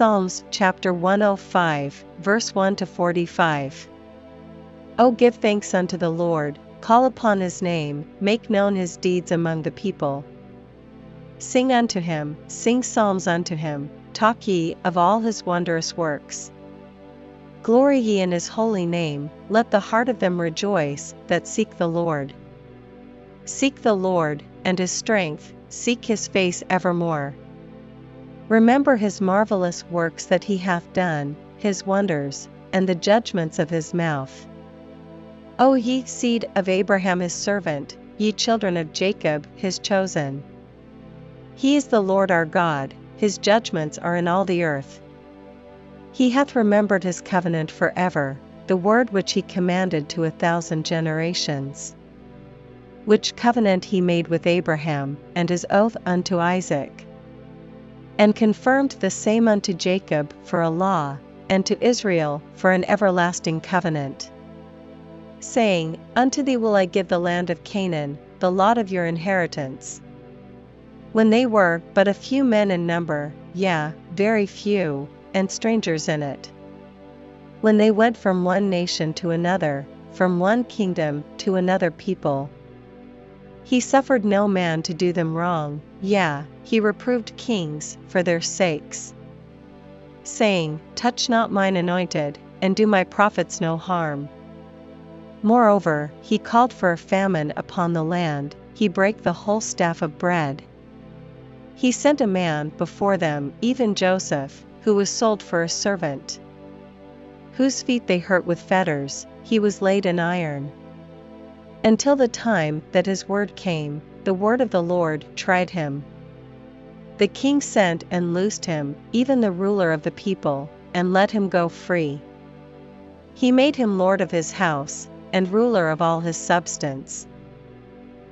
Psalms chapter 105, verse 1 to 45. O give thanks unto the Lord, call upon his name, make known his deeds among the people. Sing unto him, sing psalms unto him, talk ye of all his wondrous works. Glory ye in his holy name, let the heart of them rejoice that seek the Lord. Seek the Lord, and his strength, seek his face evermore. Remember his marvellous works that he hath done, his wonders, and the judgments of his mouth. O ye seed of Abraham his servant, ye children of Jacob his chosen. He is the Lord our God, his judgments are in all the earth. He hath remembered his covenant for ever, the word which he commanded to a thousand generations. Which covenant he made with Abraham, and his oath unto Isaac and confirmed the same unto Jacob for a law, and to Israel for an everlasting covenant. Saying, Unto thee will I give the land of Canaan, the lot of your inheritance. When they were but a few men in number, yea, very few, and strangers in it. When they went from one nation to another, from one kingdom to another people. He suffered no man to do them wrong, yea, he reproved kings for their sakes. Saying, Touch not mine anointed, and do my prophets no harm. Moreover, he called for a famine upon the land, he brake the whole staff of bread. He sent a man before them, even Joseph, who was sold for a servant. Whose feet they hurt with fetters, he was laid in iron. Until the time that his word came, the word of the Lord tried him. The king sent and loosed him, even the ruler of the people, and let him go free. He made him lord of his house, and ruler of all his substance.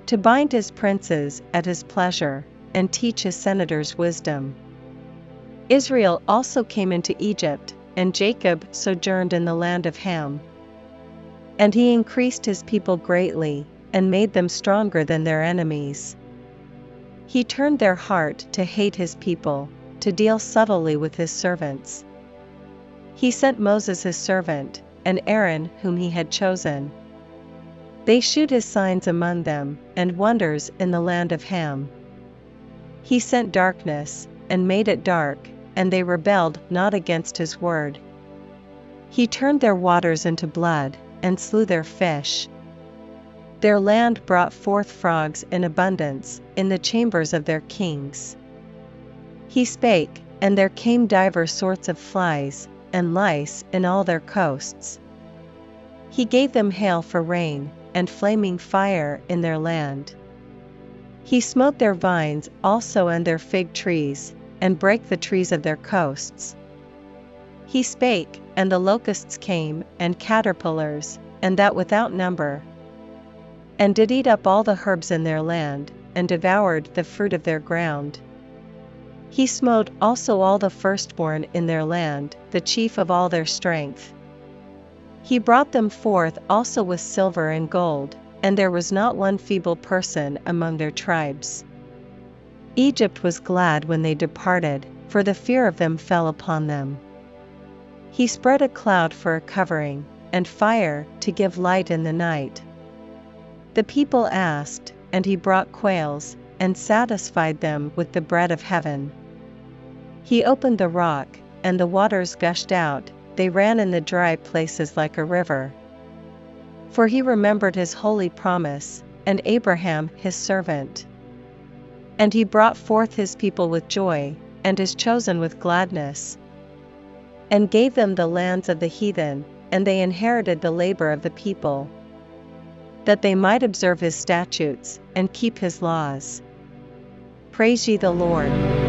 To bind his princes at his pleasure, and teach his senators wisdom. Israel also came into Egypt, and Jacob sojourned in the land of Ham. And he increased his people greatly, and made them stronger than their enemies. He turned their heart to hate his people, to deal subtly with his servants. He sent Moses his servant, and Aaron whom he had chosen. They shewed his signs among them, and wonders in the land of Ham. He sent darkness, and made it dark, and they rebelled not against his word. He turned their waters into blood, and slew their fish. Their land brought forth frogs in abundance, in the chambers of their kings. He spake, and there came divers sorts of flies, and lice in all their coasts. He gave them hail for rain, and flaming fire in their land. He smote their vines also and their fig trees, and brake the trees of their coasts. He spake, and the locusts came, and caterpillars, and that without number. And did eat up all the herbs in their land, and devoured the fruit of their ground. He smote also all the firstborn in their land, the chief of all their strength. He brought them forth also with silver and gold, and there was not one feeble person among their tribes. Egypt was glad when they departed, for the fear of them fell upon them. He spread a cloud for a covering, and fire to give light in the night. The people asked, and he brought quails, and satisfied them with the bread of heaven. He opened the rock, and the waters gushed out, they ran in the dry places like a river. For he remembered his holy promise, and Abraham his servant. And he brought forth his people with joy, and his chosen with gladness and gave them the lands of the heathen, and they inherited the labor of the people. That they might observe his statutes, and keep his laws. Praise ye the Lord.